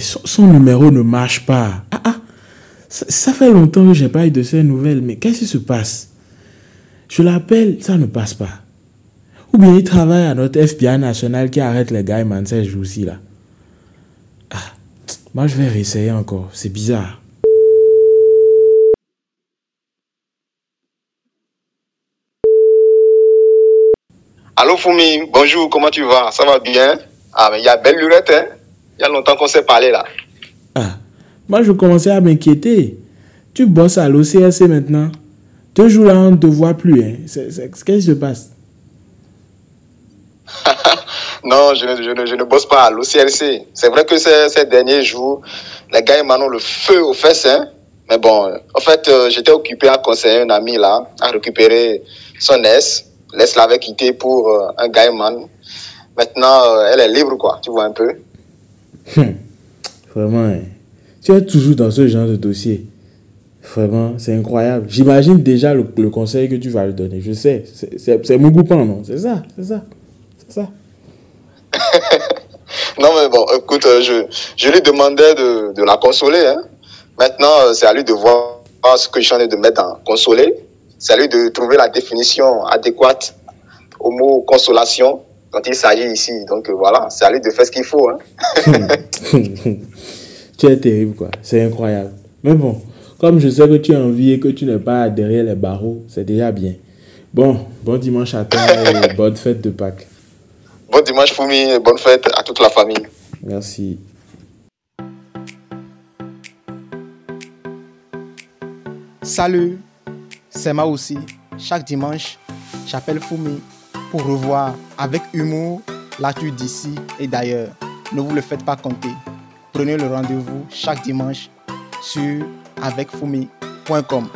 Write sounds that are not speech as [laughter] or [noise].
son, son numéro ne marche pas. Ah ah, ça, fait longtemps que j'ai pas eu de ces nouvelles, mais qu'est-ce qui se passe? Je l'appelle, ça ne passe pas. Ou bien il travaille à notre FBI national qui arrête les gars, man, ces jours-ci là. Ah, moi je vais réessayer encore, c'est bizarre. Allô Foumi, bonjour, comment tu vas? Ça va bien? Ah, mais il y a belle lurette, hein? Il y a longtemps qu'on s'est parlé là. Ah, moi je commençais à m'inquiéter. Tu bosses à l'OCRC maintenant. Deux jours là, on ne te voit plus. Hein. Qu'est-ce qui se passe? [laughs] Non, je ne, je ne- je ne bosse pas à l'OCLC. C'est vrai que ces, ces derniers jours, les gars m'ont le feu aux fesses, hein. Mais bon, en fait, euh, j'étais occupé à conseiller un ami là, à récupérer son S. L'S l'avait quitté pour euh, un gars man. Maintenant, euh, elle est libre, quoi. Tu vois un peu? Vraiment, hein. tu es toujours dans ce genre de dossier. Vraiment, c'est incroyable. J'imagine déjà le, le conseil que tu vas lui donner. Je sais, c'est- c'est Mugupan, non C'est ça, c'est ça, c'est ça. [laughs] Non, mais bon, écoute, euh, je, je lui demandais de, de la consoler. Hein. Maintenant, euh, c'est à lui de voir ce que je suis en train de mettre dans consoler. C'est à lui de trouver la définition adéquate au mot consolation dont il s'agit ici. Donc euh, voilà, c'est à lui de faire ce qu'il faut. Hein. [laughs] tu es terrible, quoi. C'est incroyable. Mais bon, comme je sais que tu as envie et que tu n'es pas derrière les barreaux, c'est déjà bien. Bon, bon dimanche à toi et [laughs] bonne fête de Pâques. Bon dimanche, Foumi, et bonne fête à toute la famille. Merci. Salut, c'est moi aussi. Chaque dimanche, j'appelle Fumi revoir avec humour l'actu d'ici et d'ailleurs. Ne vous le faites pas compter. Prenez le rendez-vous chaque dimanche sur avecfumi.com.